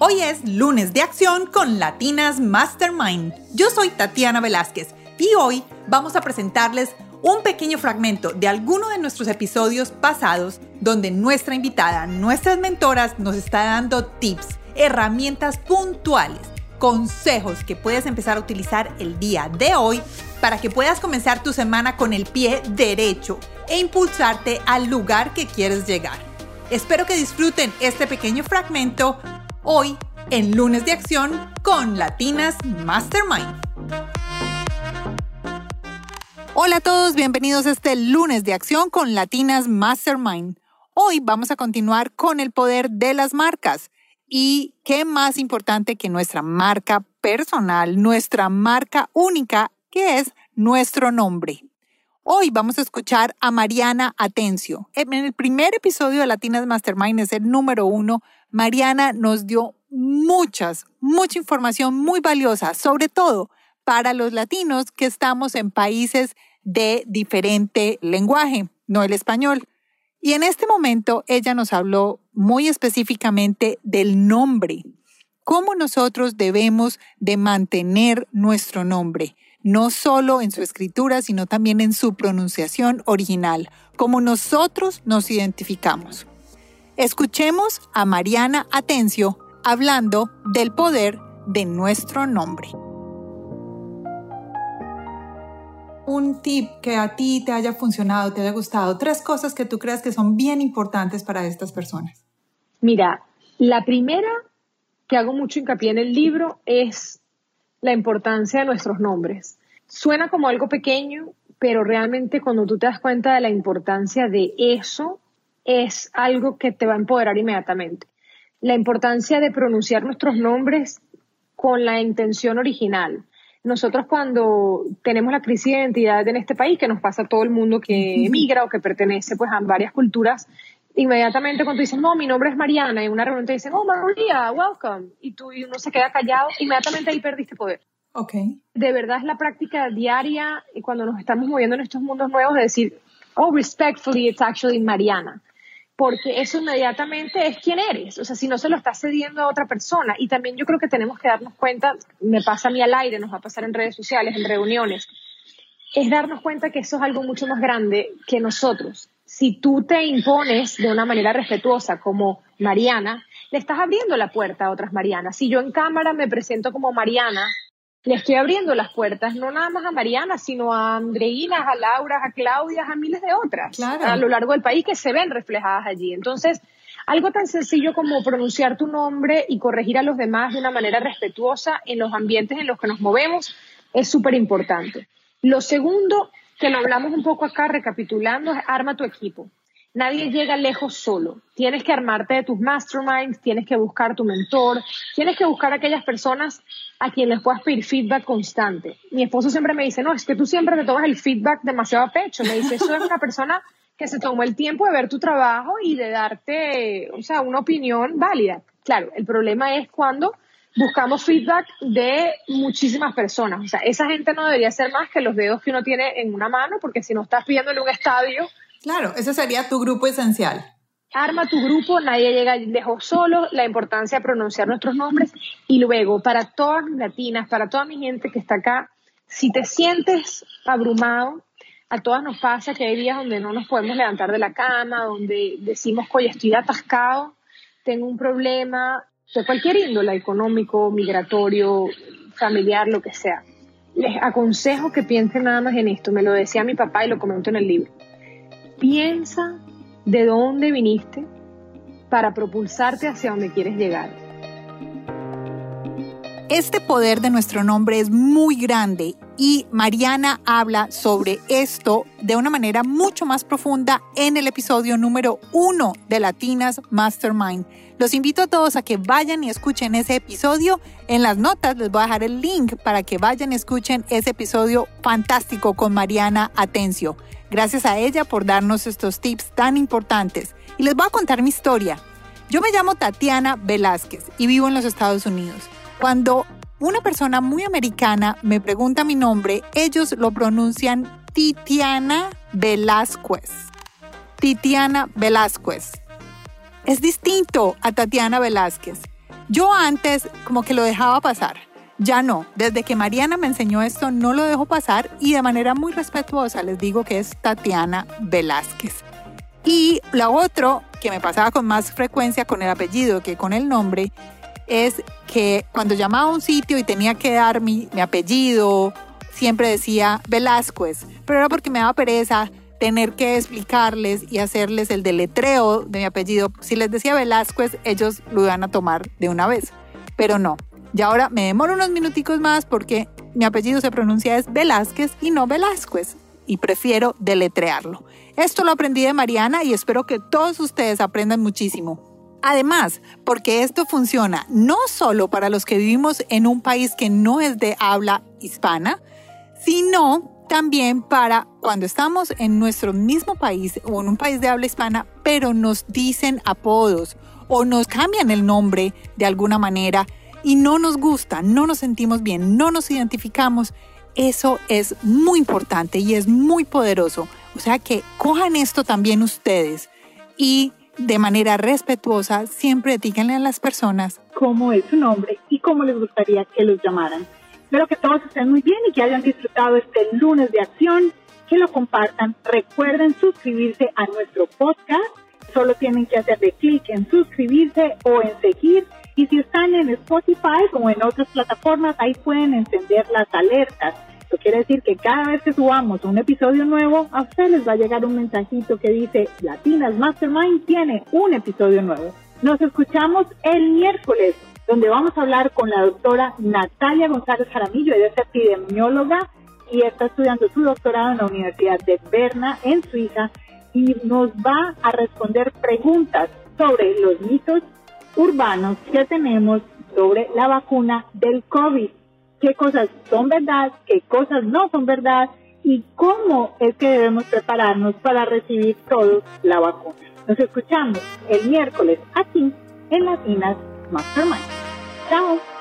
Hoy es lunes de acción con Latinas Mastermind. Yo soy Tatiana Velázquez y hoy vamos a presentarles un pequeño fragmento de alguno de nuestros episodios pasados donde nuestra invitada, nuestras mentoras, nos está dando tips, herramientas puntuales, consejos que puedes empezar a utilizar el día de hoy para que puedas comenzar tu semana con el pie derecho e impulsarte al lugar que quieres llegar. Espero que disfruten este pequeño fragmento hoy en Lunes de Acción con Latinas Mastermind. Hola a todos, bienvenidos a este Lunes de Acción con Latinas Mastermind. Hoy vamos a continuar con el poder de las marcas. Y qué más importante que nuestra marca personal, nuestra marca única, que es nuestro nombre. Hoy vamos a escuchar a Mariana Atencio. En el primer episodio de Latinas Mastermind es el número uno. Mariana nos dio muchas, mucha información muy valiosa, sobre todo para los latinos que estamos en países de diferente lenguaje, no el español. Y en este momento ella nos habló muy específicamente del nombre, cómo nosotros debemos de mantener nuestro nombre no solo en su escritura, sino también en su pronunciación original, como nosotros nos identificamos. Escuchemos a Mariana Atencio hablando del poder de nuestro nombre. Un tip que a ti te haya funcionado, te haya gustado, tres cosas que tú creas que son bien importantes para estas personas. Mira, la primera que hago mucho hincapié en el libro es la importancia de nuestros nombres. Suena como algo pequeño, pero realmente cuando tú te das cuenta de la importancia de eso, es algo que te va a empoderar inmediatamente. La importancia de pronunciar nuestros nombres con la intención original. Nosotros cuando tenemos la crisis de identidad en este país, que nos pasa a todo el mundo que emigra o que pertenece pues a varias culturas, inmediatamente cuando dices, no, mi nombre es Mariana, y en una reunión te dicen, oh, María, welcome, y tú y uno se queda callado, inmediatamente ahí perdiste poder. Okay. De verdad es la práctica diaria y cuando nos estamos moviendo en estos mundos nuevos de decir, oh, respectfully, it's actually Mariana. Porque eso inmediatamente es quién eres. O sea, si no se lo estás cediendo a otra persona. Y también yo creo que tenemos que darnos cuenta, me pasa a mí al aire, nos va a pasar en redes sociales, en reuniones, es darnos cuenta que eso es algo mucho más grande que nosotros si tú te impones de una manera respetuosa como Mariana, le estás abriendo la puerta a otras Marianas. Si yo en cámara me presento como Mariana, le estoy abriendo las puertas no nada más a Mariana, sino a Andreina, a Laura, a Claudia, a miles de otras a lo largo del país que se ven reflejadas allí. Entonces, algo tan sencillo como pronunciar tu nombre y corregir a los demás de una manera respetuosa en los ambientes en los que nos movemos es súper importante. Lo segundo que lo hablamos un poco acá recapitulando, arma tu equipo. Nadie llega lejos solo. Tienes que armarte de tus masterminds, tienes que buscar tu mentor, tienes que buscar aquellas personas a quienes les puedas pedir feedback constante. Mi esposo siempre me dice, no, es que tú siempre te tomas el feedback demasiado a pecho. Me dice, eso es una persona que se tomó el tiempo de ver tu trabajo y de darte, o sea, una opinión válida. Claro, el problema es cuando buscamos feedback de muchísimas personas. O sea, esa gente no debería ser más que los dedos que uno tiene en una mano, porque si no estás pidiéndole un estadio. Claro, ese sería tu grupo esencial. Arma tu grupo, nadie llega lejos solo, la importancia de pronunciar nuestros nombres. Y luego, para todas las latinas, para toda mi gente que está acá, si te sientes abrumado, a todas nos pasa que hay días donde no nos podemos levantar de la cama, donde decimos, oye, estoy atascado, tengo un problema, de cualquier índole, económico, migratorio, familiar, lo que sea. Les aconsejo que piensen nada más en esto. Me lo decía mi papá y lo comento en el libro. Piensa de dónde viniste para propulsarte hacia donde quieres llegar. Este poder de nuestro nombre es muy grande y Mariana habla sobre esto de una manera mucho más profunda en el episodio número uno de Latinas Mastermind. Los invito a todos a que vayan y escuchen ese episodio. En las notas les voy a dejar el link para que vayan y escuchen ese episodio fantástico con Mariana Atencio. Gracias a ella por darnos estos tips tan importantes. Y les voy a contar mi historia. Yo me llamo Tatiana Velázquez y vivo en los Estados Unidos. Cuando una persona muy americana me pregunta mi nombre, ellos lo pronuncian Titiana Velázquez. Titiana Velázquez. Es distinto a Tatiana Velázquez. Yo antes como que lo dejaba pasar. Ya no, desde que Mariana me enseñó esto no lo dejo pasar y de manera muy respetuosa les digo que es Tatiana Velázquez. Y lo otro que me pasaba con más frecuencia con el apellido que con el nombre es que cuando llamaba a un sitio y tenía que dar mi, mi apellido, siempre decía Velázquez, pero era porque me daba pereza tener que explicarles y hacerles el deletreo de mi apellido. Si les decía Velázquez, ellos lo iban a tomar de una vez, pero no. Y ahora me demoro unos minuticos más porque mi apellido se pronuncia es Velázquez y no Velázquez y prefiero deletrearlo. Esto lo aprendí de Mariana y espero que todos ustedes aprendan muchísimo. Además, porque esto funciona no solo para los que vivimos en un país que no es de habla hispana, sino también para cuando estamos en nuestro mismo país o en un país de habla hispana, pero nos dicen apodos o nos cambian el nombre de alguna manera y no nos gusta, no nos sentimos bien, no nos identificamos. Eso es muy importante y es muy poderoso. O sea que cojan esto también ustedes y de manera respetuosa siempre díganle a las personas cómo es su nombre y cómo les gustaría que los llamaran. Espero que todos estén muy bien y que hayan disfrutado este lunes de acción, que lo compartan. Recuerden suscribirse a nuestro podcast. Solo tienen que hacerle clic en suscribirse o en seguir. Y si están en Spotify o en otras plataformas, ahí pueden encender las alertas esto quiere decir que cada vez que subamos un episodio nuevo, a ustedes les va a llegar un mensajito que dice Latinas Mastermind tiene un episodio nuevo. Nos escuchamos el miércoles, donde vamos a hablar con la doctora Natalia González Jaramillo. Ella es epidemióloga y está estudiando su doctorado en la Universidad de Berna, en Suiza, y nos va a responder preguntas sobre los mitos urbanos que tenemos sobre la vacuna del COVID qué cosas son verdad, qué cosas no son verdad y cómo es que debemos prepararnos para recibir todos la vacuna. Nos escuchamos el miércoles aquí en Latinas Mastermind. Chao.